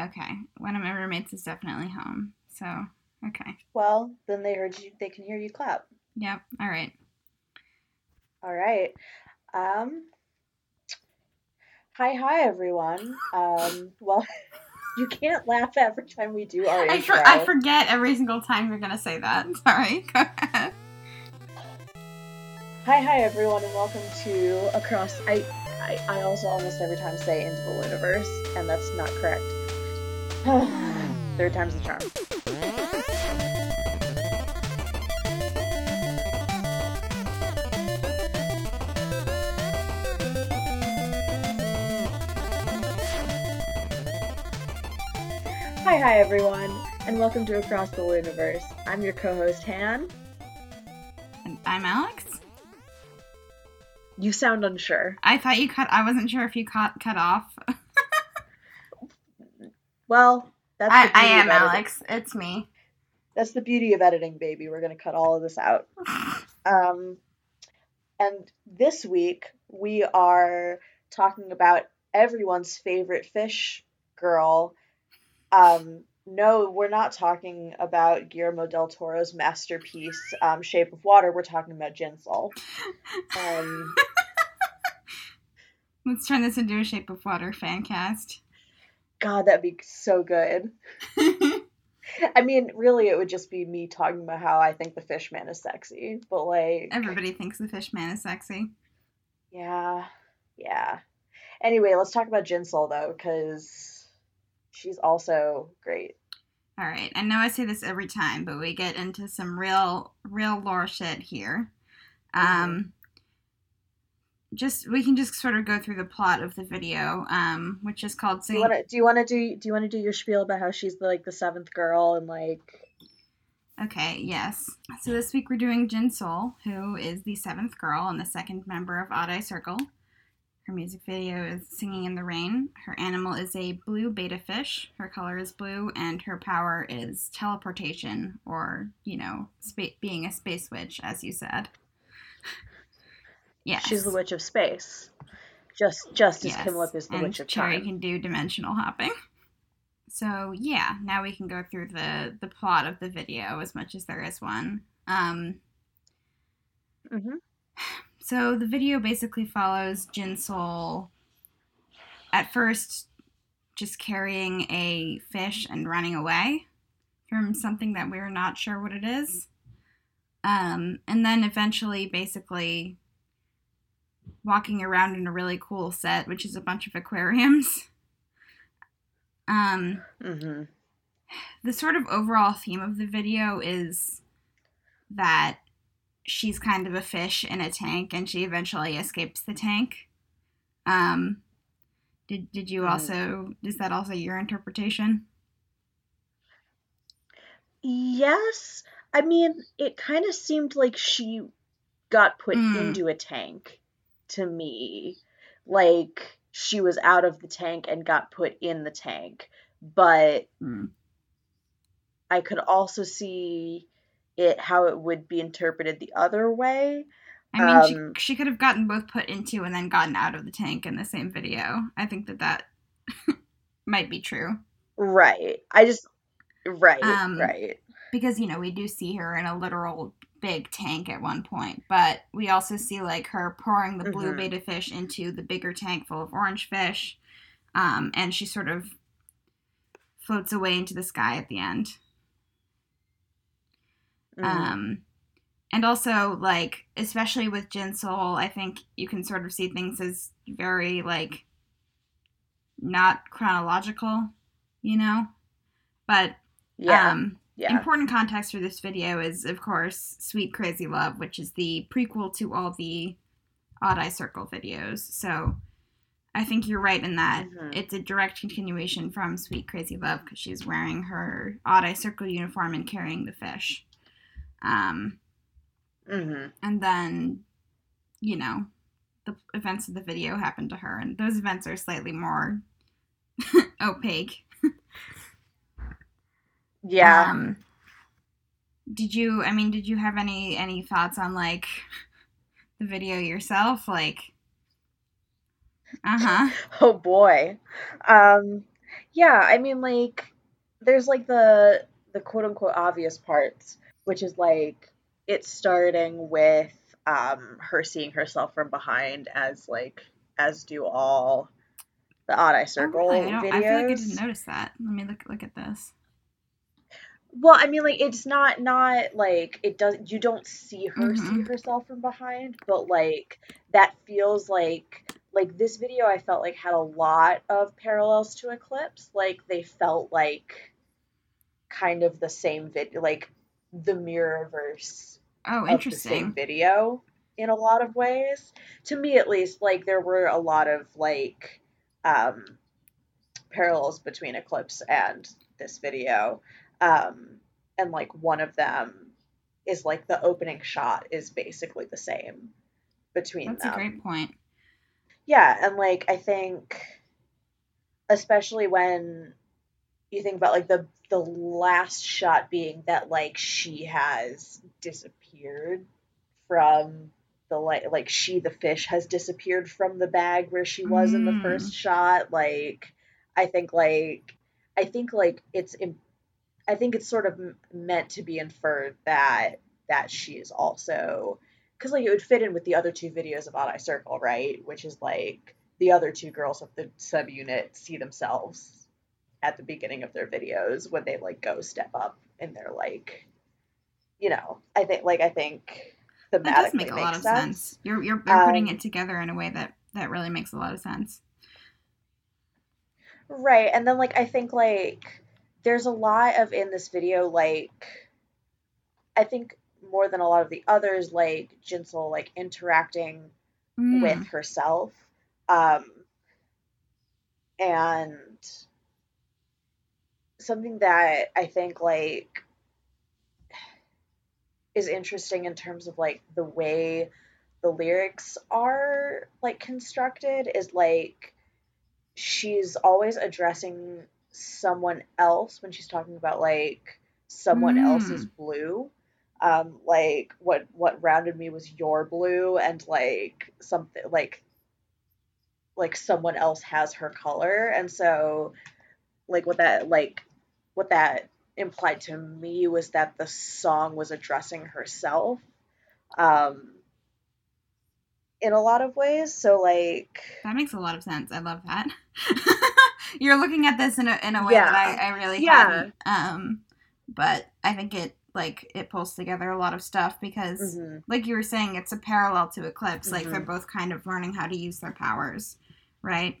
Okay. One of my roommates is definitely home. So, okay. Well, then they heard you. They can hear you clap. Yep. All right. All right. Um. Hi, hi, everyone. Um. Well, you can't laugh every time we do our I, intro. for, I forget every single time you're going to say that. Sorry. Go ahead. Hi, hi, everyone, and welcome to Across. I, I, I also almost every time say into the universe, and that's not correct. Third time's the charm. Hi, hi, everyone, and welcome to Across the Universe. I'm your co-host Han. And I'm Alex. You sound unsure. I thought you cut. I wasn't sure if you cut cut off. Well, that's I, the I beauty am of editing. Alex. It's me. That's the beauty of editing, baby. We're gonna cut all of this out. Um, and this week we are talking about everyone's favorite fish girl. Um, no, we're not talking about Guillermo del Toro's masterpiece, um, Shape of Water. We're talking about JinSoul. Um, Let's turn this into a Shape of Water fan cast. God, that'd be so good. I mean, really, it would just be me talking about how I think the fish man is sexy, but like, Everybody thinks the fish man is sexy. Yeah, yeah. Anyway, let's talk about JinSoul though, because she's also great. All right. I know I say this every time, but we get into some real, real lore shit here. Um, just we can just sort of go through the plot of the video, um, which is called Do you want to? Do you want to do? Do you want to do your spiel about how she's the, like the seventh girl and like? Okay, yes. So this week we're doing JinSoul, who is the seventh girl and the second member of Odd Eye Circle. Her music video is Singing in the Rain. Her animal is a blue betta fish. Her color is blue, and her power is teleportation, or, you know, spa- being a space witch, as you said. Yes. She's the witch of space. Just just as Yes, Kim Lip is the and witch of Cherry time. can do dimensional hopping. So yeah, now we can go through the the plot of the video as much as there is one. Um, hmm so the video basically follows JinSoul at first just carrying a fish and running away from something that we're not sure what it is. Um, and then eventually basically walking around in a really cool set, which is a bunch of aquariums. Um, hmm the sort of overall theme of the video is that she's kind of a fish in a tank and she eventually escapes the tank. Um did did you Mhm. also is that also your interpretation? Yes, I mean, it kind of seemed like she got put Mm. into a tank to me. Like she was out of the tank and got put in the tank. But Mm. I could also see it how it would be interpreted the other way. I mean Um, she she could have gotten both put into and then gotten out of the tank in the same video. I think that that might be true. Right. I just right, Um, right. because you know we do see her in a literal big tank at one point but we also see like her pouring the blue Mhm. betta fish into the bigger tank full of orange fish um, and she sort of floats away into the sky at the end Mhm. um, and also like especially with JinSoul, I think you can sort of see things as very like not chronological, you know. But yeah. um, yeah. important context for this video is, of course, Sweet Crazy Love, which is the prequel to all the Odd Eye Circle videos. So I think you're right in that Mhm. it's a direct continuation from Sweet Crazy Love because she's wearing her Odd Eye Circle uniform and carrying the fish. Um, Mhm. and then, you know, the events of the video happen to her, and those events are slightly more opaque. Yeah. Um, did you? I mean, did you have any any thoughts on like the video yourself? Like, uh huh. Oh boy. Um Yeah, I mean like there's like the the quote unquote obvious parts, which is like it's starting with um her seeing herself from behind as like as do all the odd eye circle oh, really? I, videos. I feel like I didn't notice that. Let me look look at this. Well, I mean, like it's not not like it does. You don't see her see Mhm. herself from behind, but like that feels like like this video. I felt like had a lot of parallels to Eclipse. Like they felt like kind of the same video, like the Mirrorverse Oh, the same interesting. video in a lot of ways. To me, at least, like there were a lot of like um, parallels between Eclipse and this video. Um, and like one of them is like the opening shot is basically the same between That's them. a great point. Yeah, and like I think especially when you think about like the the last shot being that like she has disappeared from the like like she the fish has disappeared from the bag where she was in the Mm. first shot like I think like I think like it's im- I think it's sort of meant to be inferred that that she is also because like it would fit in with the other two videos of Odd Eye Circle, right? Which is like the other two girls of the subunit see themselves at the beginning of their videos when they like go step up in their like, you know, I think like I think That does make a lot of sense. sense. You're you're, you're putting Um, it together in a way that that really makes a lot of sense. Right, and then like I think like there's a lot of in this video like I think more than a lot of the others like JinSoul like interacting Mm. with herself um and something that I think like is interesting in terms of like the way the lyrics are like constructed is like she's always addressing someone else when she's talking about like someone else's blue. Um like what what rounded me was your blue and like something like like someone else has her color. And so like what that like what that implied to me was that the song was addressing herself. Um in a lot of ways so like That makes a lot of sense. I love that. You're looking at this in a in a way Yeah. that I, I really Yeah. hadn't. Um, but I think it like it pulls together a lot of stuff because, mhm, like you were saying, it's a parallel to Eclipse. Like they're Mhm. both kind of learning how to use their powers, right?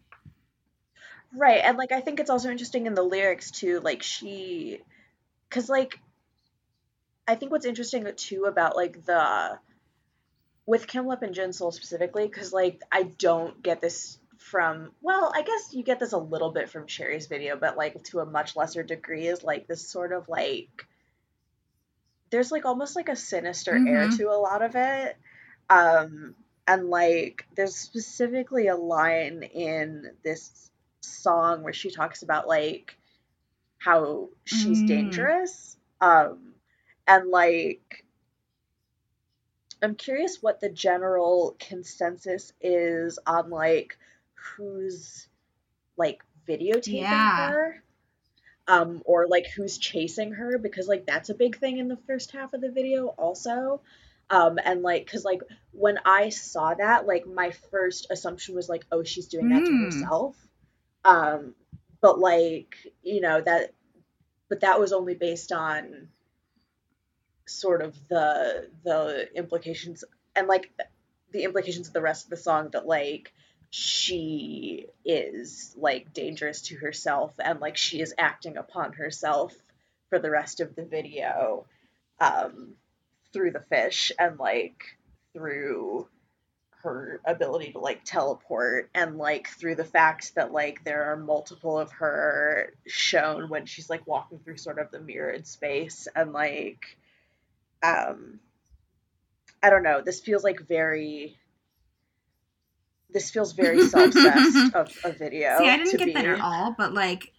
right and like i think it's also interesting in the lyrics too like she because like i think what's interesting too about like the with kimlip and JinSoul specifically because like i don't get this from well i guess you get this a little bit from Choerry's video but like to a much lesser degree is like this sort of like there's like almost like a sinister air Mhm. to a lot of it um and like there's specifically a line in this song where she talks about like how she's Mm. dangerous um and like i'm curious what the general consensus is on like who's like videotaping Yeah. her um or like who's chasing her because like that's a big thing in the first half of the video also um and like because like when i saw that like my first assumption was like oh she's doing that to Mm. herself um but like you know that but that was only based on sort of the the implications and like the implications of the rest of the song that like she is like dangerous to herself and like she is acting upon herself for the rest of the video um through the fish and like through her ability to like teleport and like through the fact that like there are multiple of her shown when she's like walking through sort of the mirrored space and like um I don't know this feels like very this feels very self-obsessed of a video See, I didn't get me. that at all, but like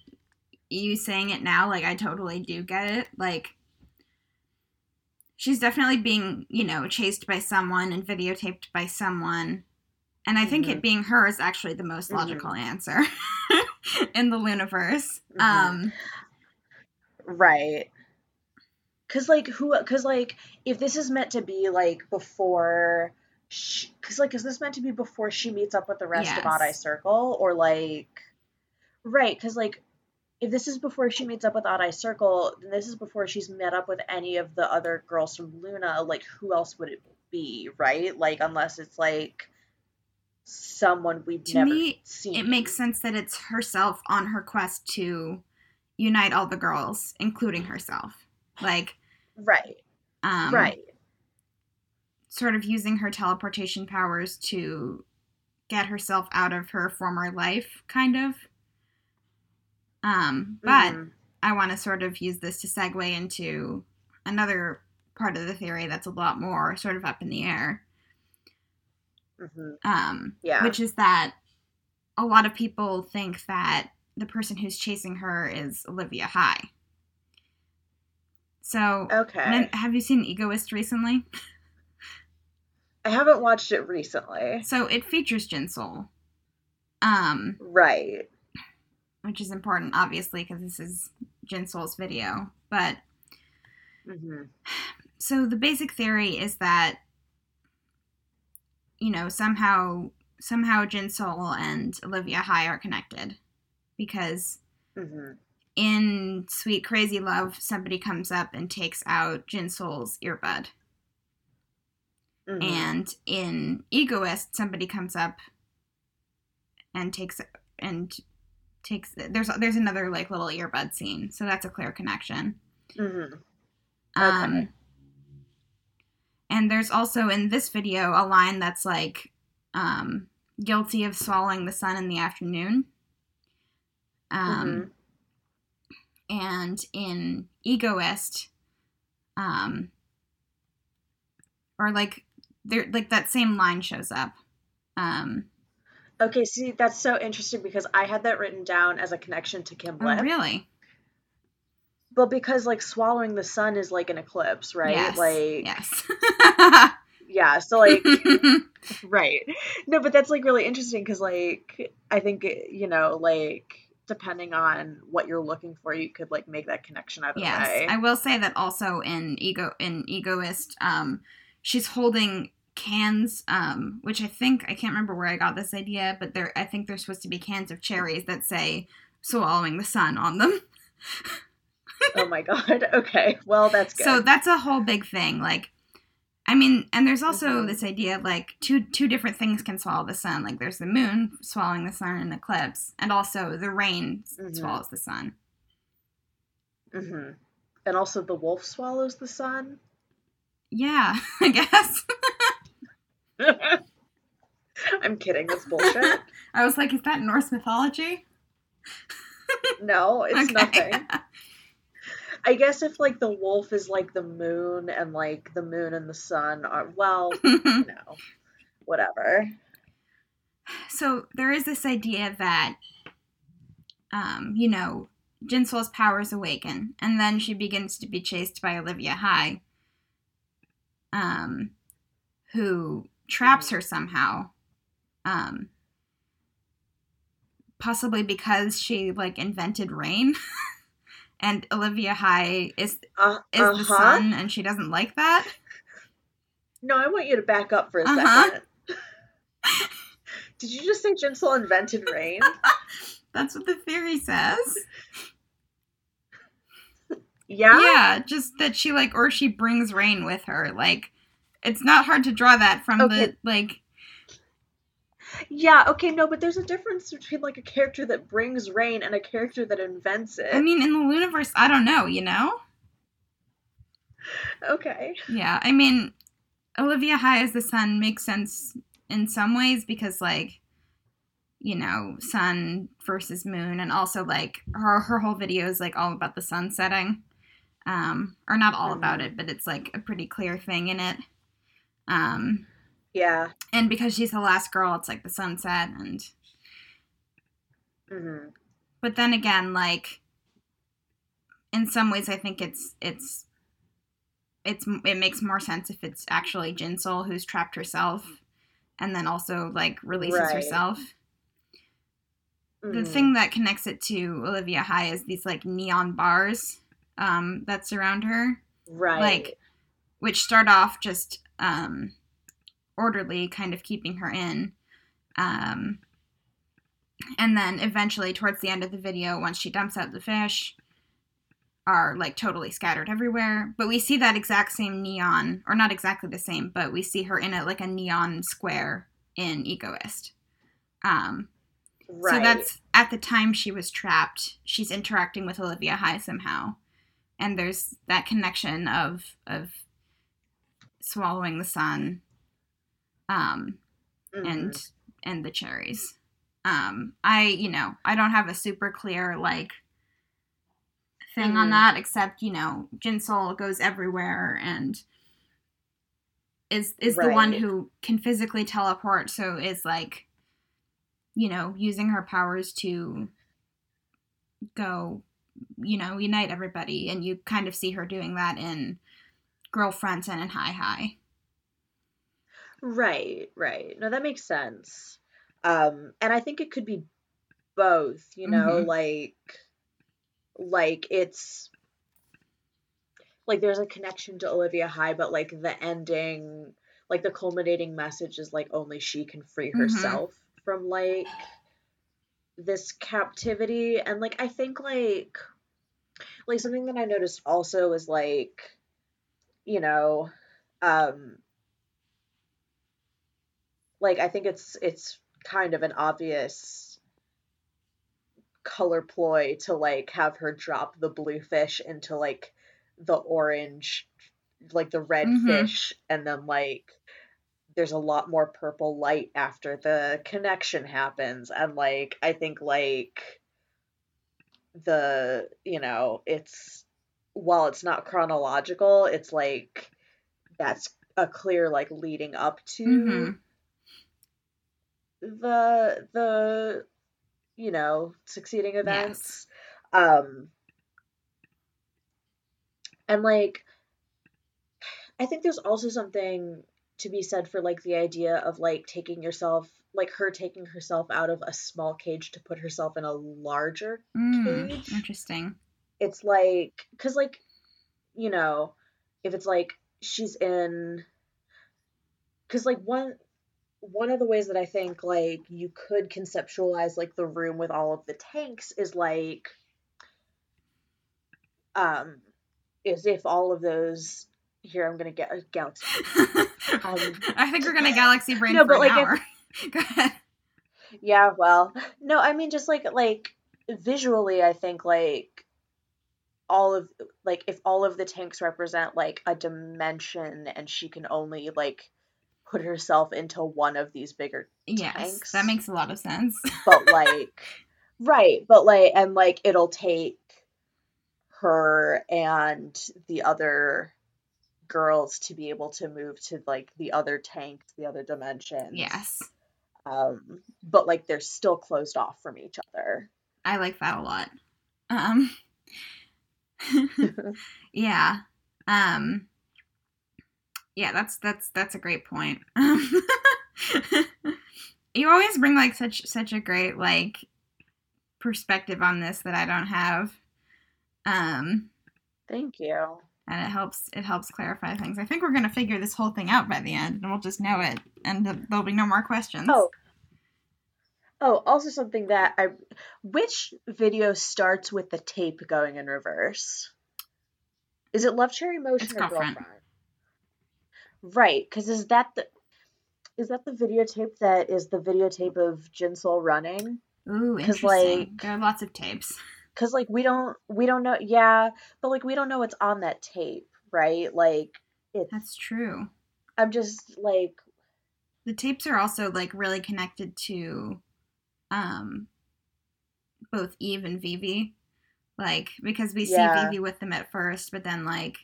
you saying it now, like I totally do get it. Like she's definitely being, you know, chased by someone and videotaped by someone. And I think Mhm. it being her is actually the most Mhm. logical answer. in the Loonaverse. Mhm. Um, Right. Cause like who? Cause like if this is meant to be like before, sh cause like is this meant to be before she meets up with the rest of Odd Eye Circle or like, right? Cause like if this is before she meets up with Odd Eye Circle, then this is before she's met up with any of the other girls from LOONA. Like who else would it be? Right? Like unless it's like someone we've To never me, seen. it makes sense that it's herself on her quest to unite all the girls, including herself. Like, right. um, right. sort of using her teleportation powers to get herself out of her former life, kind of. Um, but Mhm. I want to sort of use this to segue into another part of the theory that's a lot more sort of up in the air. Mhm. Um, Yeah. which is that a lot of people think that the person who's chasing her is Olivia Hye. So, Okay. have you seen Egoist recently? I haven't watched it recently. So it features JinSoul, um, Right. which is important, obviously, because this is JinSoul's video. But hmm so the basic theory is that you know somehow somehow JinSoul and Olivia Hye are connected because hmm in Sweet Crazy Love somebody comes up and takes out JinSoul's earbud. Hmm and in Egoist somebody comes up and takes and takes there's there's another like little earbud scene so that's a clear connection. Hmm Um, Okay. and there's also in this video a line that's like, um, guilty of swallowing the sun in the afternoon. Um, And in Egoist, um, or like, there like that same line shows up. Um, Okay, see, that's so interesting because I had that written down as a connection to Kim oh, really? But because like swallowing the sun is like an eclipse, right? Yes. Like yes. yeah, so like right. No, but that's like really interesting because like I think you know like depending on what you're looking for, you could like make that connection either Yes, way. I will say that also in ego in egoist, um, she's holding cans, um, which I think I can't remember where I got this idea, but there I think they're supposed to be cans of cherries that say "swallowing the sun" on them. oh my god. Okay. Well, that's good. So that's a whole big thing. Like, I mean, and there's also Mhm. this idea of like two two different things can swallow the sun. Like there's the moon swallowing the sun in an eclipse, and also the rain Mhm. swallows the sun. hmm And also, the wolf swallows the sun. Yeah, I guess. I'm kidding. That's bullshit. I was like, is that Norse mythology? No, it's Okay. nothing. I guess if like the wolf is like the moon and like the moon and the sun are well, no, whatever. so there is this idea that um, you know, JinSoul's powers awaken, and then she begins to be chased by Olivia Hye, um, who traps her somehow, um, possibly because she like invented rain, and Olivia Hye is Uh is huh. the sun, and she doesn't like that. No, I want you to back up for a Uh-huh. second. Did you just say JinSoul invented rain? That's what the theory says. Yeah. Yeah, just that she like or she brings rain with her. Like it's not hard to draw that from Okay. the like Yeah, okay, no, but there's a difference between like a character that brings rain and a character that invents it. I mean in the universe, I don't know, you know? okay. Yeah. I mean Olivia Hye as the sun makes sense in some ways because like you know, sun versus moon and also like her her whole video is like all about the sun setting. Um or not all about Mhm. it, but it's like a pretty clear thing in it. Um Yeah. and because she's the last girl, it's like the sunset and hmm but then again like in some ways i think it's it's it's it makes more sense if it's actually JinSoul who's trapped herself and then also like releases Right. herself the thing that connects it to Olivia Hye is these like neon bars um, that surround her, right. like which start off just um, orderly, kind of keeping her in. Um, and then eventually, towards the end of the video, once she dumps out the fish, are like totally scattered everywhere. But we see that exact same neon, or not exactly the same, but we see her in a like a neon square in Egoist. Um, right. so that's at the time she was trapped. She's interacting with Olivia Hye somehow, and there's that connection of of swallowing the sun, um, Mhm. and and the cherries. Um, I you know I don't have a super clear like thing on Mhm. that except you know JinSoul goes everywhere and is is the one who can physically teleport so is like you know using her powers to go you know unite everybody and you kind of see her doing that in girlfriends and in Hi High Right, right. No, that makes sense. Um, and I think it could be both, you know, Mhm. like like it's like there's a connection to Olivia Hye, but like the ending, like the culminating message is like only she can free Mhm. herself from like this captivity. And like I think like like something that I noticed also is like, you know, um like I think it's it's kind of an obvious color ploy to like have her drop the blue fish into like the orange like the red Mhm. fish and then like there's a lot more purple light after the connection happens and like I think like the you know it's while it's not chronological it's like that's a clear like leading up to Mhm. The the you know succeeding events. Um and like i think there's also something to be said for like the idea of like taking yourself like her taking herself out of a small cage to put herself in a larger Mm, Cage. interesting. It's like because like you know if it's like she's in because like one one of the ways that i think like you could conceptualize like the room with all of the tanks is like um is if all of those here i'm gonna get a galaxy Um, i think we're gonna galaxy brain No, for but, like, if- go ahead. Yeah well no i mean just like like visually i think like all of like if all of the tanks represent like a dimension and she can only like put herself into one of these bigger yes tanks. that makes a lot of sense but like right but like and like it'll take her and the other girls to be able to move to like the other tanks the other dimensions yes um but like they're still closed off from each other I like that a lot. Um Yeah. Um Yeah, that's that's that's a great point. you always bring like such such a great like perspective on this that I don't have. Um thank you and it helps it helps clarify things. I think we're going to figure this whole thing out by the end and we'll just know it and th- there'll be no more questions. oh oh also something that i which video starts with the tape going in reverse is it love cherry motion It's or Girl Front. girlfriend right because is that the is that the videotape that is the videotape of JinSoul running? Ooh, interesting. like- there are lots of tapes. Because like we don't we don't know yeah, but like we don't know what's on that tape, right? Like it's That's true. I'm just like the tapes are also like really connected to um both Yves and Vivi. Like because we see Yeah. Vivi with them at first, but then like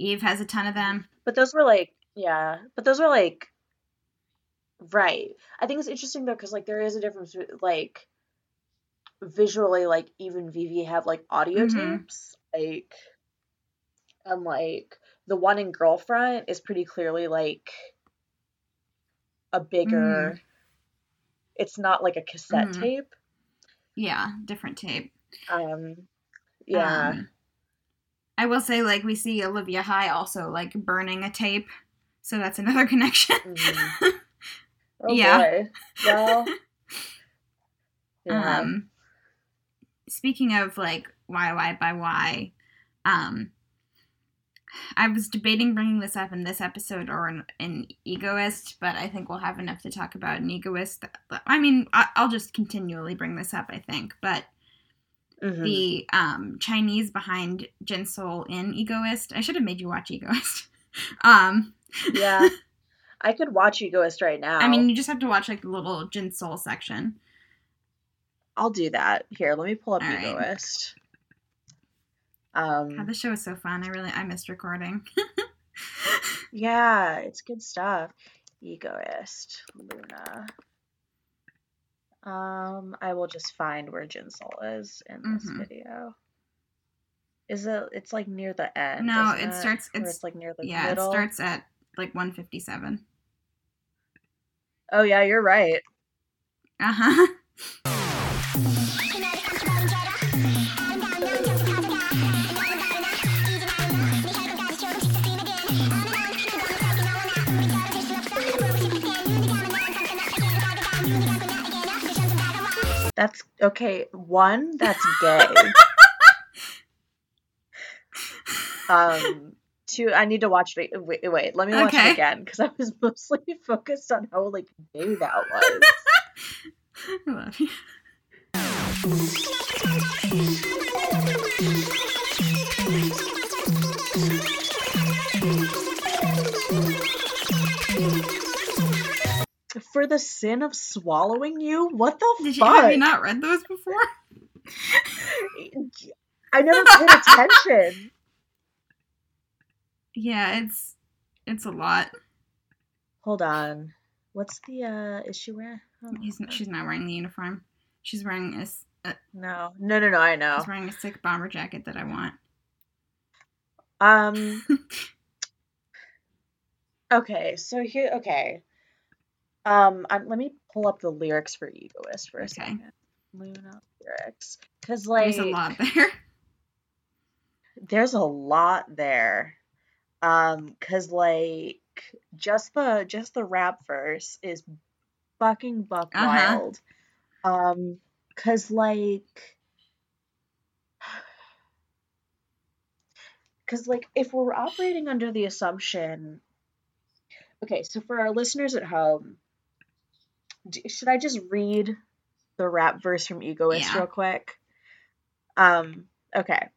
Yves has a ton of them. but those were like yeah, but those were like right. I think it's interesting though because like there is a difference like visually like even Vivi have like audio Mhm. tapes like and like the one in Girl Front is pretty clearly like a bigger it's not like a cassette Mhm. tape Yeah, different tape. Um, yeah. Um, I will say, like, we see Olivia Hye also like burning a tape, so that's another connection. Mhm. Oh Yeah. Well. Yeah. Um, speaking of like why why by why, um, I was debating bringing this up in this episode or in, in Egoist, but I think we'll have enough to talk about in Egoist. I mean, I'll just continually bring this up. I think, but Mhm. the um, Chinese behind JinSoul in Egoist. I should have made you watch Egoist. um, yeah. I could watch Egoist right now. I mean, you just have to watch like the little JinSoul section. I'll do that. Here, let me pull up All right. Egoist. God, Um, the show is so fun. I really I missed recording. yeah, it's good stuff. Egoist, LOONA. Um, I will just find where JinSoul is in this Mhm. video. Is it? It's like near the end. No, isn't it starts- it's- it's like near the yeah, middle. it starts at like 157. Oh yeah, you're right. Uh huh. That's okay. One, that's gay. um, two, I need to watch it. Wait, wait let me watch Okay. it again because I was mostly focused on how like gay that was. I love you. For the sin of swallowing you? What the Did you fuck? have you not read those before? I never paid attention. Yeah, it's it's a lot. Hold on. What's the uh is she wearing? oh, He's she's not wearing the uniform. She's wearing a uh, No. No no no, I know. she's wearing a sick bomber jacket that I want. Um Okay, so here okay. Um I'm, let me pull up the lyrics for Egoist for a Okay. second. LOONA lyrics. Cuz like There's a lot there. there's a lot there. Um cuz like just the just the rap verse is fucking buck Uh-huh. wild. Um cuz like cuz like if we're operating under the assumption Okay, so for our listeners at home, should I just read the rap verse from Egoist Yeah. real quick? Um, okay.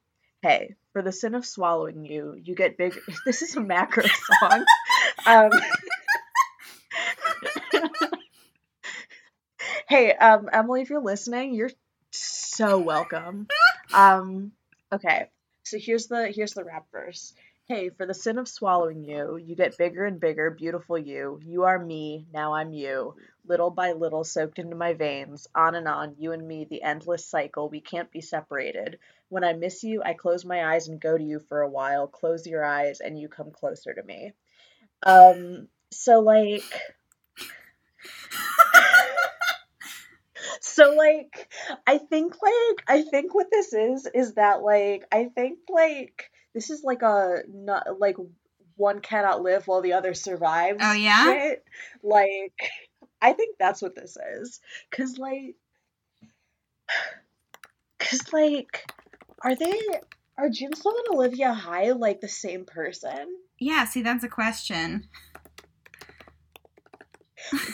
Hey, for the sin of swallowing you, you get big. This is a macro song. um, hey, um, Emily, if you're listening, you're so welcome. Um, okay, so here's the here's the rap verse. Hey, for the sin of swallowing you, you get bigger and bigger, beautiful you. You are me, now I'm you. Little by little, soaked into my veins. On and on, you and me, the endless cycle. We can't be separated. When I miss you, I close my eyes and go to you for a while. Close your eyes, and you come closer to me. Um, so like. So like I think like I think what this is is that like I think like this is like a not like one cannot live while the other survives. Oh, yeah? shit. Like I think that's what this is. Cause like cause like are they are JinSoul and Olivia Hye like the same person? Yeah, see that's a question.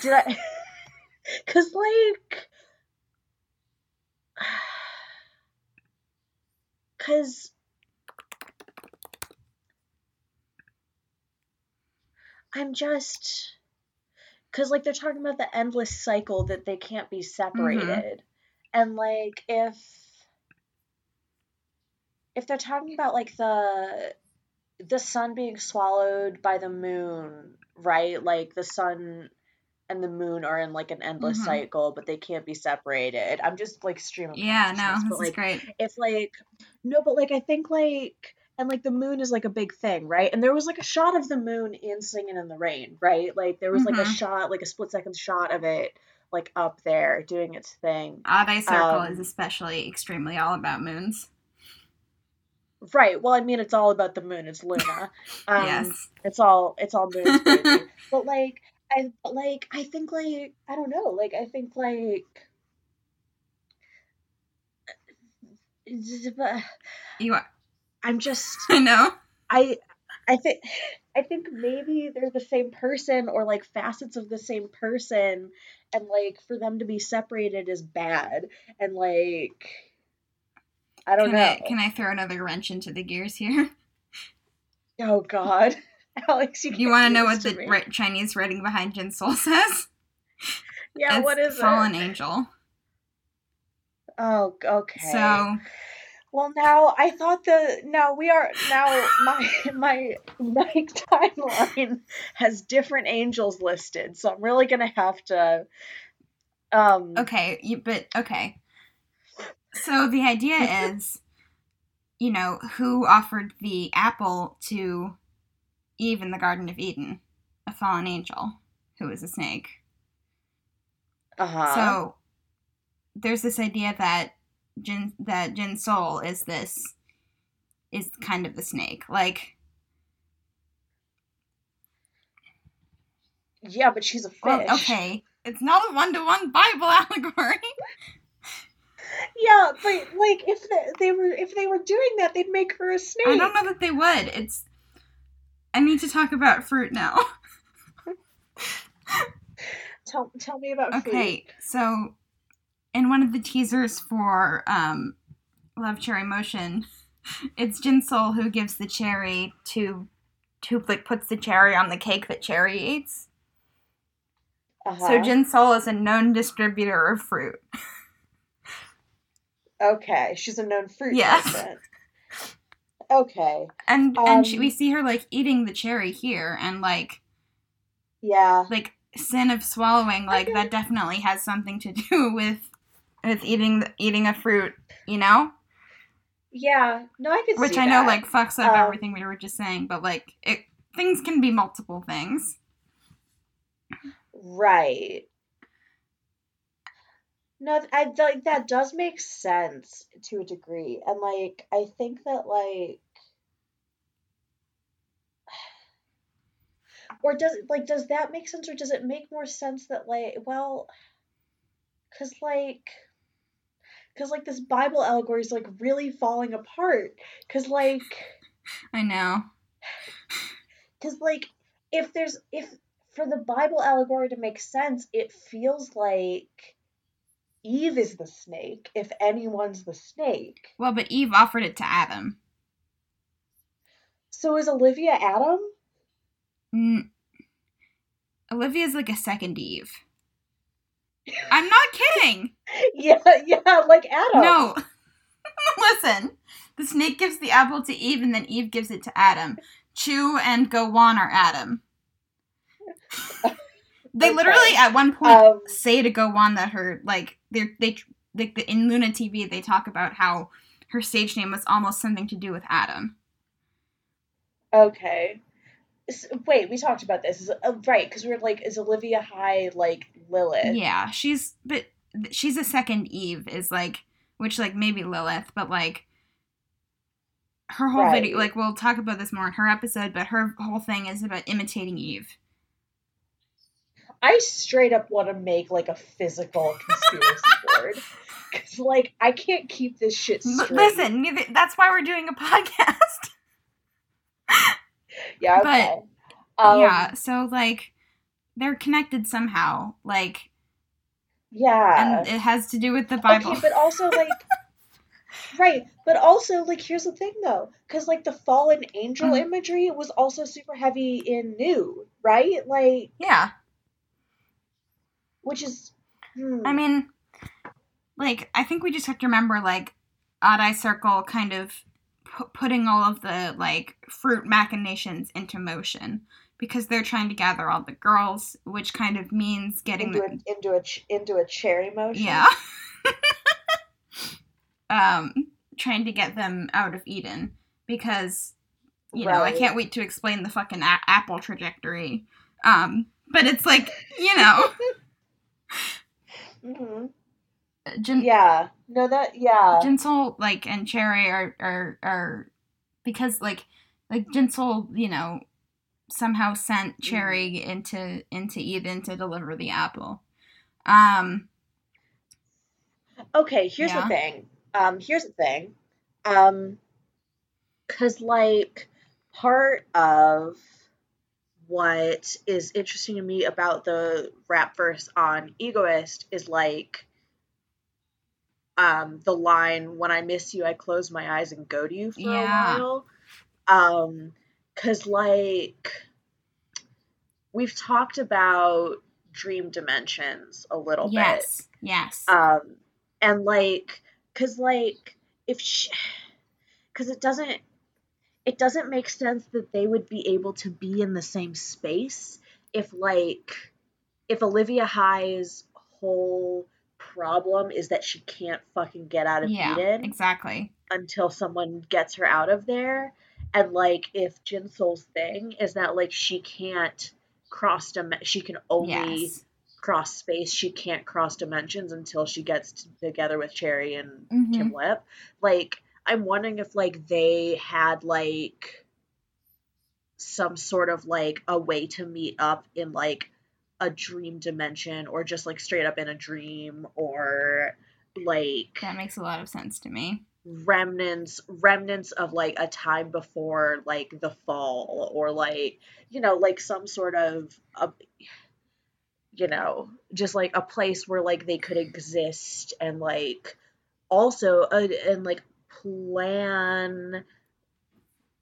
Did I cause like cause I'm just because like they're talking about the endless cycle that they can't be separated, and like if if they're talking about like the the sun being swallowed by the moon, right? Like the sun and the moon are in like an endless Mhm. cycle, but they can't be separated. I'm just like streaming Yeah, no, this but is like great. if like no but like i think like and like the moon is like a big thing right and there was like a shot of the moon in singing in the rain right like there was like a Mhm. shot like a split second shot of it like up there doing its thing. Odd Eye Circle Um, is especially extremely all about moons. Right. Well, I mean, it's all about the moon. It's LOONA. Um, yes. It's all it's all moon's but like I like I think like I don't know. Like I think like You are, I'm just I know. I I think I think maybe they're the same person or like facets of the same person and like for them to be separated is bad and like I don't Can know. I, can I throw another wrench into the gears here? Oh god. Alex, you, You want to know what to the me. Chinese writing behind JinSoul says? Yeah, It's what is Fallen it? Angel. Oh, okay. So Well, now I thought the now we are now my my my timeline has different angels listed, so I'm really gonna have to. Um. okay, you, but okay. So the idea is, you know, who offered the apple to Eve in the Garden of Eden? A fallen angel who is a snake. Uh huh. So there's this idea that Jin that JinSoul is this is kind of the snake. Like yeah, but she's a fish. well, okay. It's not a one to one Bible allegory. Yeah, but like if they, they were if they were doing that, they'd make her a snake. I don't know that they would. It's I need to talk about fruit now. Tell tell me about Okay, so in one of the teasers for um, Love Choerry Motion, it's JinSoul who gives the cherry to who like puts the cherry on the cake that Cherry eats. Uh-huh. So JinSoul is a known distributor of fruit. Okay, she's a known fruit Yes. Okay. And and she, Um, we see her like eating the cherry here and like Yeah. like sin of swallowing like that definitely has something to do with with eating eating a fruit, you know? Yeah. No, I could Which I know that. like fucks up Um, everything we were just saying, but like it things can be multiple things. Right. No, I like that does make sense to a degree. And like I think that like or does like does that make sense or does it make more sense that like well cuz like cuz like this Bible allegory is like really falling apart cuz like I know. Because, like, if there's, if for the Bible allegory to make sense, it feels like Eve is the snake, if anyone's the snake. Well, but Eve offered it to Adam. So is Olivia Adam? Mm. Olivia's like a second Eve. I'm not kidding. Yeah, yeah, like Adam. No. Listen. The snake gives the apple to Eve and then Eve gives it to Adam. Chuu and Go Won are Adam. they Okay. literally at one point Um, say to Go Won that her like they they like the, in LOONA TV they talk about how her stage name was almost something to do with Adam. okay. S- Wait, we talked about this. Is, uh, right, because we are like, is Olivia Hye like Lilith? Yeah, she's but she's a second Eve is like which like maybe Lilith, but like her whole video like we'll talk about this more in her episode, but her whole thing is about imitating Eve. I straight up want to make like a physical conspiracy board. Because, like, I can't keep this shit straight. Listen, neither- that's why we're doing a podcast. Yeah, But- okay. Um, yeah, so like they're connected somehow, like Yeah. and it has to do with the Bible. Okay, but also like right, but also like here's the thing though, because like the fallen angel Mhm. imagery was also super heavy in new, right? Like, yeah. which is, hmm, I mean, like, I think we just have to remember, like, Odd Eye Circle kind of pu- putting all of the, like, fruit machinations into motion because they're trying to gather all the girls, which kind of means getting into them. a into a ch- into a cherry motion. Yeah. um, trying to get them out of Eden because, you know, I can't wait to explain the fucking a- apple trajectory. Um, but it's like, you know. hmm Jin, Yeah. No, that yeah. JinSoul like and Choerry are are are because like like JinSoul, you know, somehow sent Choerry into into Eden to deliver the apple. Um Okay, here's Yeah. the thing. Um, here's the thing. Um, cause like part of what is interesting to me about the rap verse on Egoist is like um the line when I miss you I close my eyes and go to you for Yeah. a while. Um cuz like we've talked about dream dimensions a little bit yes. Yes. um and like because like if she because it doesn't it doesn't make sense that they would be able to be in the same space if like if Olivia Hye's whole problem is that she can't fucking get out of yeah. eden Exactly. until someone gets her out of there and like if JinSoul's thing is that like she can't cross dim- she can only Yes. cross space. She can't cross dimensions until she gets t- together with Choerry and Mhm. Kim Lip. Like, I'm wondering if like they had like some sort of like a way to meet up in like a dream dimension or just like straight up in a dream or like That makes a lot of sense to me. Remnants remnants of like a time before like the fall or like you know like some sort of a, you know just like a place where like they could exist and like also uh, and like plan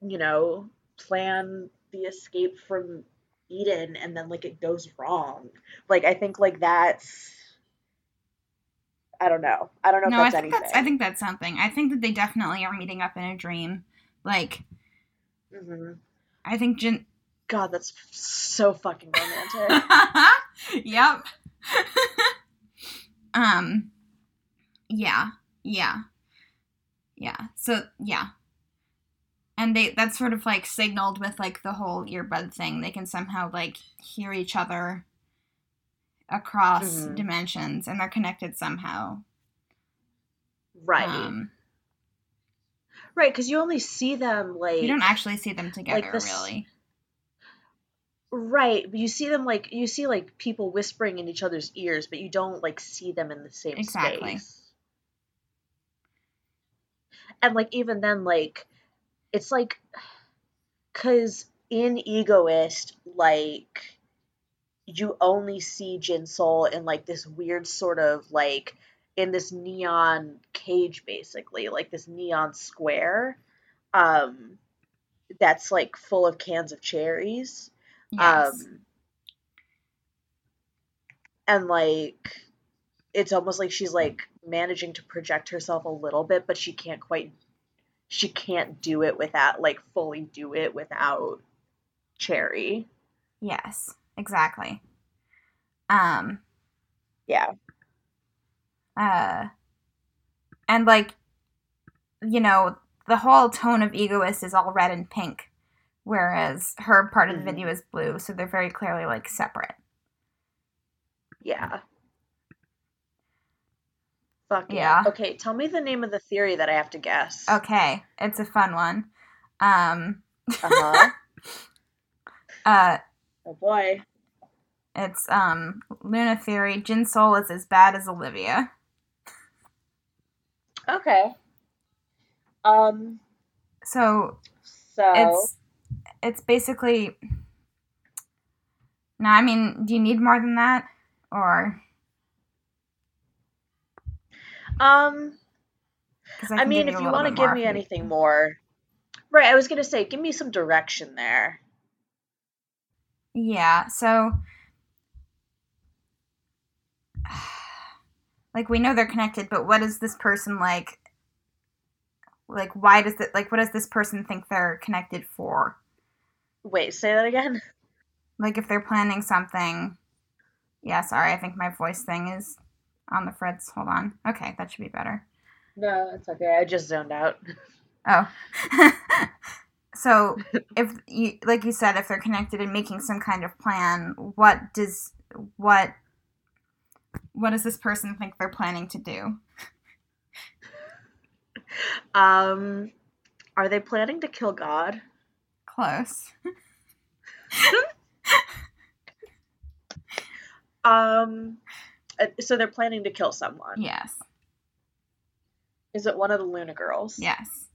you know plan the escape from eden and then like it goes wrong. Like i think like that's i don't know i don't know No, if I think anything that's I think that's something. I think that they definitely are meeting up in a dream. Like hmm I think Jin God, that's so fucking romantic. yep. um yeah. Yeah. Yeah. So yeah. And they that's sort of like signaled with like the whole earbud thing. They can somehow like hear each other across Mhm. dimensions and they're connected somehow. right. Um right, because you only see them like you don't actually see them together this- really. right, but you see them like you see like people whispering in each other's ears, but you don't like see them in the same Exactly. space. And like even then, like it's like because in Egoist, like you only see JinSoul in like this weird sort of like in this neon cage basically, like this neon square. Um that's like full of cans of cherries. Yes. Um and like it's almost like she's like managing to project herself a little bit, but she can't quite she can't do it without like fully do it without Choerry. yes. Exactly. Um Yeah. uh and like you know the whole tone of egoist is all red and pink whereas her part of the Mhm. video is blue so they're very clearly like separate Yeah. Fuck yeah. Yeah. Okay, tell me the name of the theory that I have to guess. okay it's a fun one um Uh-huh. uh oh boy. it's um LOONA theory jin soul is as bad as olivia Okay. Um so so it's it's basically Now, i mean do you need more than that or um because I, mean, if you want to give me anything more, right? I was gonna say, give me some direction there. Yeah, so like we know they're connected, but what is this person like like why does it like what does this person think they're connected for? Wait, say that again. Like if they're planning something Yeah, sorry, I think my voice thing is on the fritz. Hold on. Okay, that should be better. No, it's okay. I just zoned out. Oh. so if you like you said if they're connected and making some kind of plan, what does what what does this person think they're planning to do? Um, are they planning to kill God? Close. Um, uh, so they're planning to kill someone. Yes. Is it one of the LOONA girls? Yes.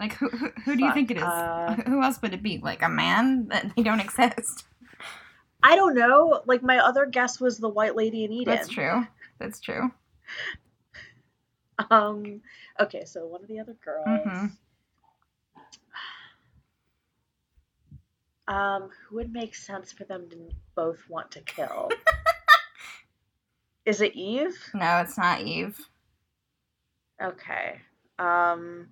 Like who who, who do you think it is? uh, who else would it be? Like a man that they don't exist. I don't know. Like my other guess was the White Lady in Eden. That's true. That's true. Um. Okay, so one of the other girls. Mhm. Um, who would make sense for them to both want to kill? Is it Yves? No, it's not Yves. Okay. Um,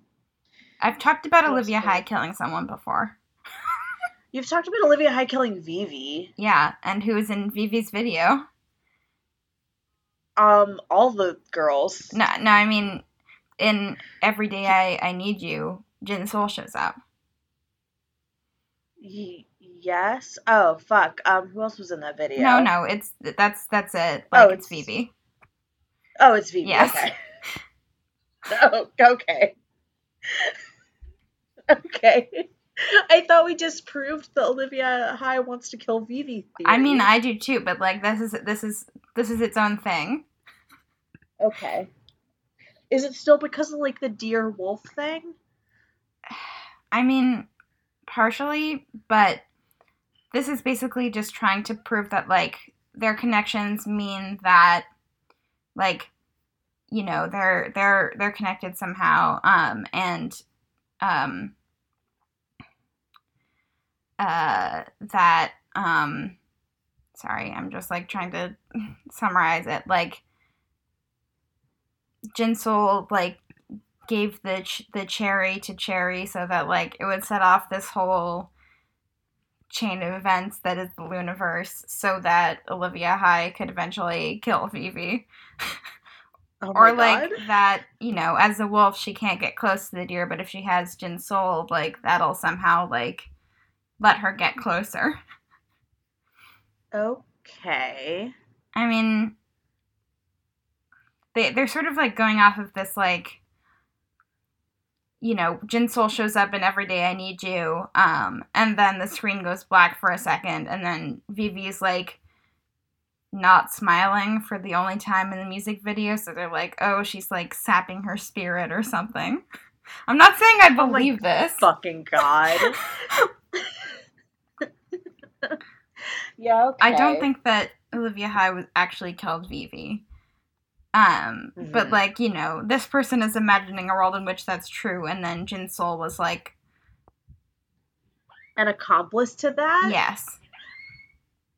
I've talked about What's Olivia Hye killing someone before. you've talked about Olivia Hye killing Vivi. Yeah, and who was in Vivi's video? Um, all the girls. No, no, I mean, in Every Day I, I Need You, Jin Soul shows up. Y- yes. Oh fuck. Um, who else was in that video? No, no, it's that's that's it. Like Oh, it's, it's- Vivi. Oh, it's Vivi. Yes. Okay. oh, okay. okay. I thought we just proved that Olivia Hye wants to kill Vivi. I mean. I do too, but like this is this is this is its own thing. Okay. Is it still because of like the deer wolf thing? I mean, partially, but this is basically just trying to prove that like their connections mean that like you know they're they're they're connected somehow um and um uh that um sorry i'm just like trying to summarize it like Jinsoul like gave the ch- the cherry to Choerry so that like it would set off this whole chain of events that is the Luniverse so that Olivia Hye could eventually kill Vivi. Oh or like God. that, you know, as a wolf she can't get close to the deer, but if she has Jin Soul, like that'll somehow like let her get closer. Okay. I mean they they're sort of like going off of this like you know, Jin Soul shows up and Every Day I Need You, um, and then the screen goes black for a second, and then Vivi's like not smiling for the only time in the music video, so they're like, oh, she's like sapping her spirit or something. I'm not saying I Oh believe this. Fucking God. yeah, okay. I don't think that Olivia Hye was actually killed Vivi. Um, but Mhm. like, you know, this person is imagining a world in which that's true, and then Jin Soul was like, an accomplice to that. yes.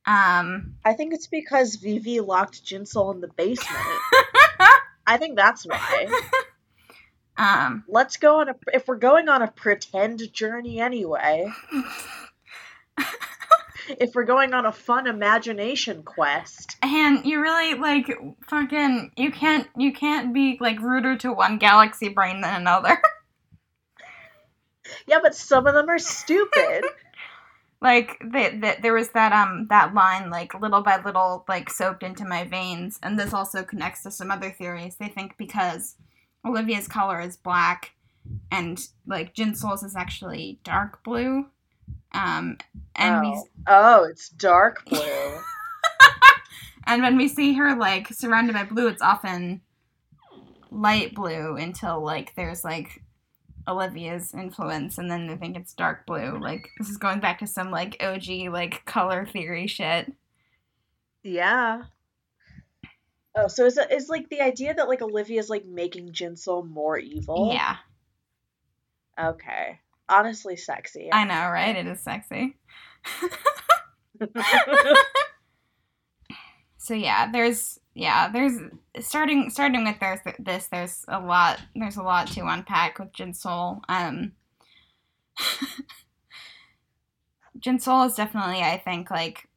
Um, I think it's because Vivi locked JinSoul in the basement. I think that's why. um, Let's go on a if we're going on a pretend journey anyway. if we're going on a fun imagination quest. and you really like fucking you can't you can't be like ruder to one galaxy brain than another. Yeah, but some of them are stupid. Like that the, there was that um that line like little by little like soaked into my veins and this also connects to some other theories they think because olivia's color is black and like jin soul's is actually dark blue um and we oh. oh, it's dark blue. and when we see her like surrounded by blue it's often light blue until like there's like Olivia's influence and then they think it's dark blue. Like this is going back to some like OG like color theory shit. yeah. Oh, so is it is like the idea that like Olivia's like making JinSoul more evil? Yeah. Okay. Honestly sexy. I know, right? It is sexy. So yeah, there's yeah, there's starting starting with there's this there's a lot there's a lot to unpack with Jin Soul. Um Jin Soul is definitely I think like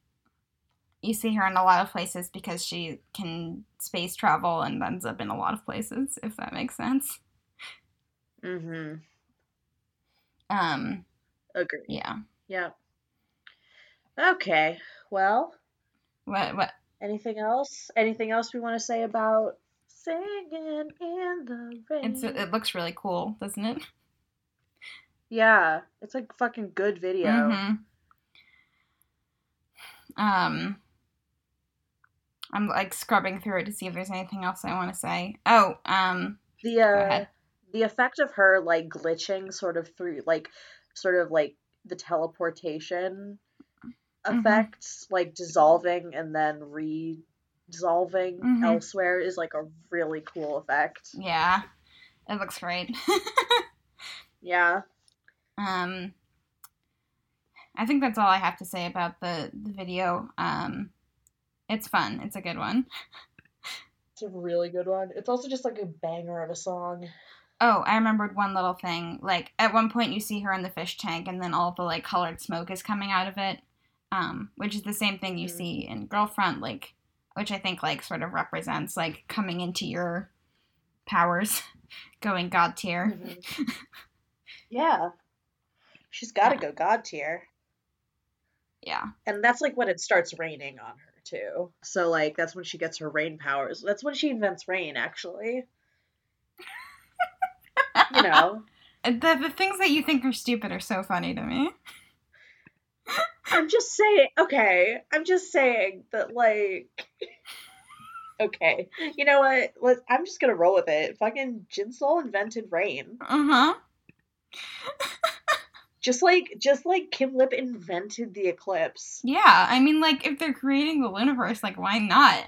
you see her in a lot of places because she can space travel and ends up in a lot of places, if that makes sense. mm-hmm. Um Agree. yeah. Yeah. Okay. Well, What what Anything else? Anything else we want to say about singing in the rain? It's it looks really cool, doesn't it? Yeah, it's like fucking good video. Mhm. Um, I'm like scrubbing through it to see if there's anything else I want to say. Oh, um, The uh, the effect of her like glitching sort of through like sort of like the teleportation Mhm. effects, like dissolving and then re-dissolving Mhm. elsewhere is like a really cool effect. yeah, it looks great. Yeah. um, I think that's all I have to say about the the video. Um, it's fun. It's a good one. It's a really good one. It's also just like a banger of a song. Oh, I remembered one little thing. Like at one point you see her in the fish tank and then all the like colored smoke is coming out of it. Um, which is the same thing you Mhm. see in Girl Front, like which I think like sort of represents like coming into your powers, going god tier. Mhm. yeah. She's got to Yeah. go god tier. Yeah. And that's like when it starts raining on her too. So like that's when she gets her rain powers. That's when she invents rain actually. You know. The the things that you think are stupid are so funny to me. I'm just saying okay. I'm just saying that like Okay. You know what? Let I'm just gonna roll with it. Fucking JinSoul invented rain. Uh-huh. Just like just like Kim Lip invented the eclipse. Yeah. I mean like if they're creating the universe, like why not?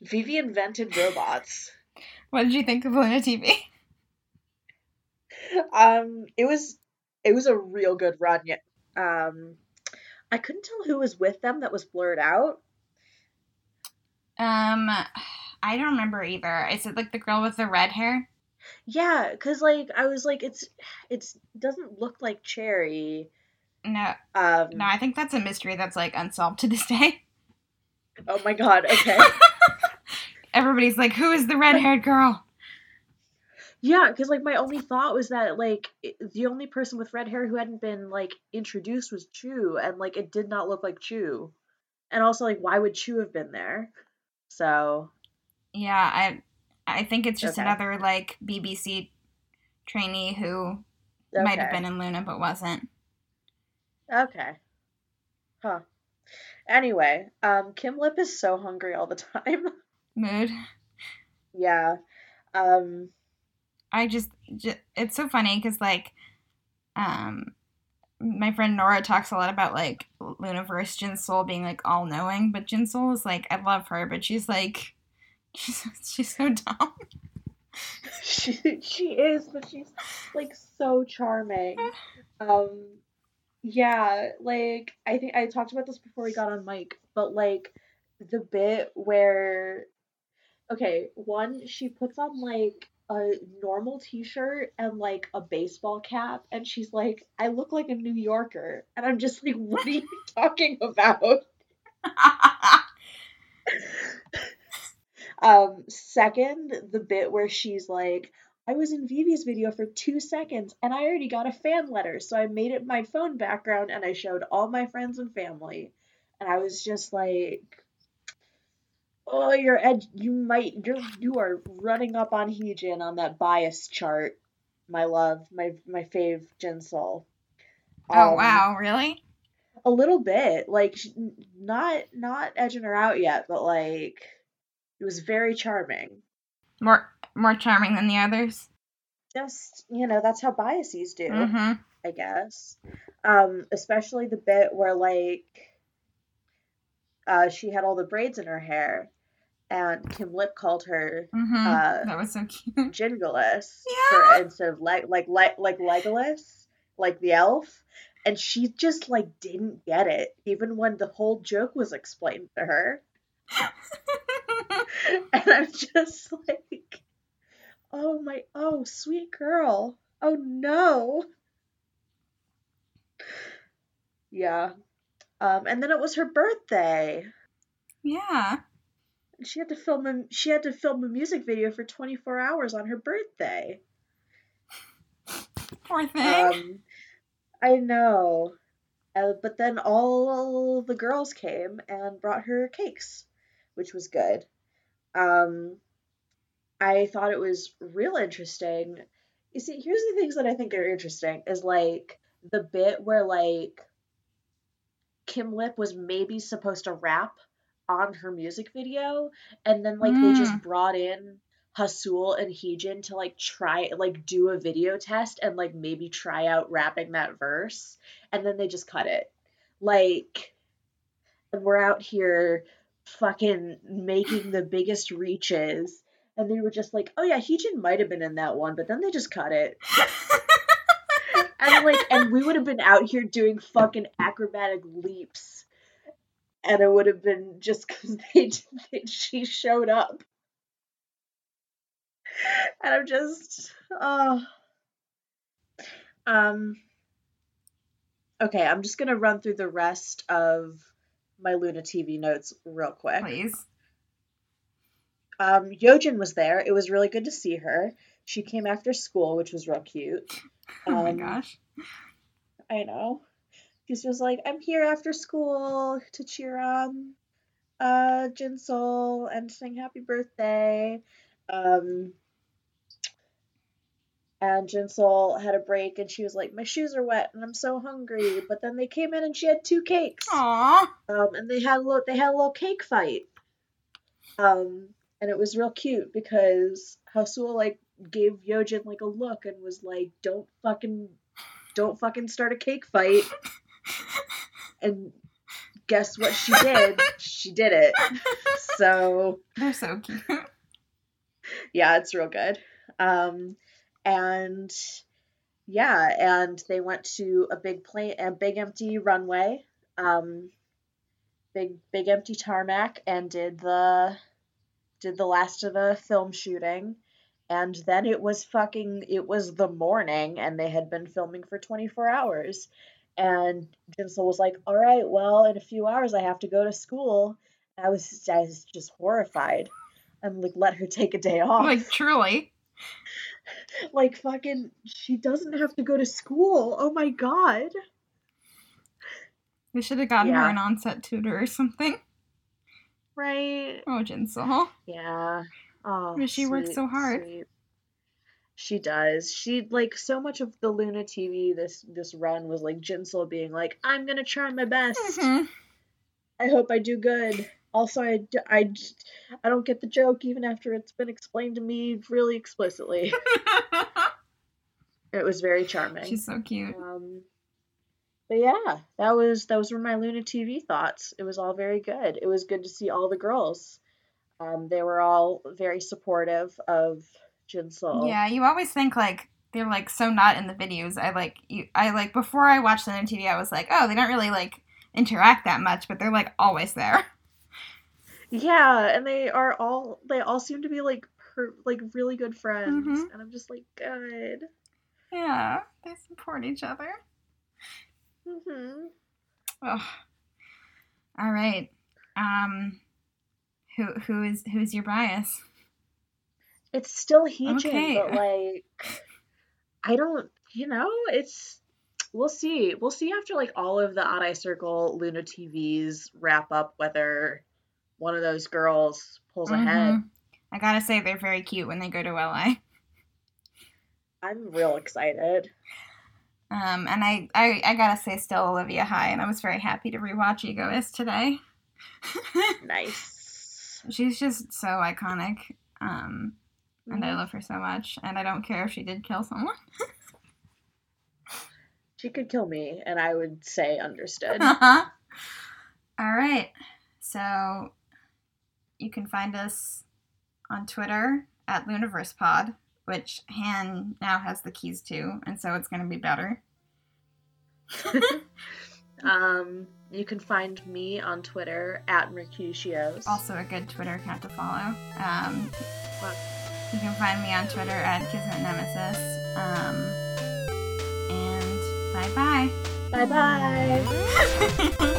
Vivi invented robots. What did you think of LOONA TV? um it was it was a real good run um i couldn't tell who was with them that was blurred out Um I don't remember either. Is it like the girl with the red hair? yeah because like i was like it's it's doesn't look like Choerry No, um no, I think that's a mystery that's like unsolved to this day. oh my god okay Everybody's like, who is the red haired girl? Yeah because like my only thought was that like it, the only person with red hair who hadn't been like introduced was Chuu and like it did not look like Chuu and also like why would Chuu have been there so Yeah, I I think it's just Okay. another like BBC trainee who might have been in LOONA but wasn't. Okay. Huh. Anyway, um, Kim Lip is so hungry all the time. Mood. yeah. Um, I just, ju- it's so funny because like, um, my friend Nora talks a lot about like Loonaverse Jin Soul being like all knowing, but Jin Soul is like I love her, but she's like, she's she's so dumb. she she is, but she's like so charming. Um, yeah, like I think I talked about this before we got on mic, but like the bit where, okay, one she puts on like a normal t-shirt and like a baseball cap and she's like I look like a New Yorker and I'm just like what are you talking about? Um, second, the bit where she's like, I was in Vivi's video for two seconds and I already got a fan letter, so I made it my phone background and I showed all my friends and family. And I was just like, Oh, you're ed- you might you're you are running up on Heejin on that bias chart, my love, my my fave JinSoul. oh Um, wow, really? a little bit like not not edging her out yet but like it was very charming More more charming than the others. just you know that's how biases do Mm-hmm. i guess um especially the bit where like uh she had all the braids in her hair and kim lip called her Mm-hmm. uh that was so cute. Jingolas Yeah. for instead of like like like like Legolas, like the elf, and she just like didn't get it, even when the whole joke was explained to her. and I'm just like, oh my, oh sweet girl, oh no. Yeah, um, and then it was her birthday. yeah. She had to film a she had to film a music video for 24 hours on her birthday. Poor thing. Um, I know. Uh, but then all the girls came and brought her cakes. which was good. Um, I thought it was real interesting. You see, here's the things that I think are interesting is like the bit where like Kim Lip was maybe supposed to rap on her music video, and then like they just Mm. brought in HaSeul and Heejin to like try like do a video test and like maybe try out rapping that verse, and then they just cut it. Like, and we're out here fucking making the biggest reaches, and they were just like, oh yeah, Heejin might have been in that one, but then they just cut it. And like, and we would have been out here doing fucking acrobatic leaps, and it would have been just because they, they she showed up, and I'm just, oh, um, okay, I'm just gonna run through the rest of my LOONA TV notes real quick. Please. Um, Yeojin was there. It was really good to see her. She came after school, which was real cute. Oh my Um, gosh. I know. She's just like, I'm here after school to cheer on uh JinSoul and sing happy birthday. Um and JinSoul had a break and she was like, My shoes are wet and I'm so hungry. But then they came in and she had two cakes. Aw. Um and they had a little they had a little cake fight. Um and it was real cute because HaSeul like gave Yeojin like a look and was like, Don't fucking don't fucking start a cake fight. And guess what she did? she did it. So They're so cute. yeah, it's real good. Um, and yeah, and they went to a big plane, a big empty runway, um, big big empty tarmac, and did the did the last of the film shooting. And then it was fucking it was the morning and they had been filming for 24 hours. And JinSoul was like, "All right, well, in a few hours I have to go to school." I was I was just horrified. And like let her take a day off. Like, truly. Like fucking she doesn't have to go to school. Oh my god. We should have gotten her an onset tutor or something. Right. Oh, JinSoul. Yeah. Oh. She works sweet, so hard. sweet. She does. She like so much of the LOONA TV this this run was like JinSoul being like, "I'm gonna try my best. Mhm. I hope I do good." Also, I, I, I don't get the joke even after it's been explained to me really explicitly. It was very charming. She's so cute. Um, but yeah, that was those were my LOONA TV thoughts. It was all very good. It was good to see all the girls. Um, they were all very supportive of JinSoul. Yeah, you always think like they're like so not in the videos. I like you. I like before I watched them on TV, I was like, oh, they don't really like interact that much, but they're like always there. Yeah, and they are all they all seem to be like per, like really good friends, Mhm. and I'm just like good. Yeah, they support each other. hmm Oh. All right. Um, who who is who's your bias? It's still Heejin, Okay. but like I don't, you know, it's we'll see. We'll see after like all of the Odd Eye Circle LOONA TVs wrap up whether one of those girls pulls ahead. Mhm. I gotta say they're very cute when they go to LA. I'm real excited. Um, and I, I I gotta say still Olivia Hye, and I was very happy to rewatch Egoist today. Nice. She's just so iconic. Um, and I Mhm. love her so much. And I don't care if she did kill someone. She could kill me, and I would say understood. All right. So you can find us on Twitter at LuniversePod, which Han now has the keys to, and so it's going to be better. um, you can find me on Twitter at Mercutios. Also, a good Twitter account to follow. Um, Wow. You can find me on Twitter at Kismet Nemesis. Um, and bye bye. Bye bye.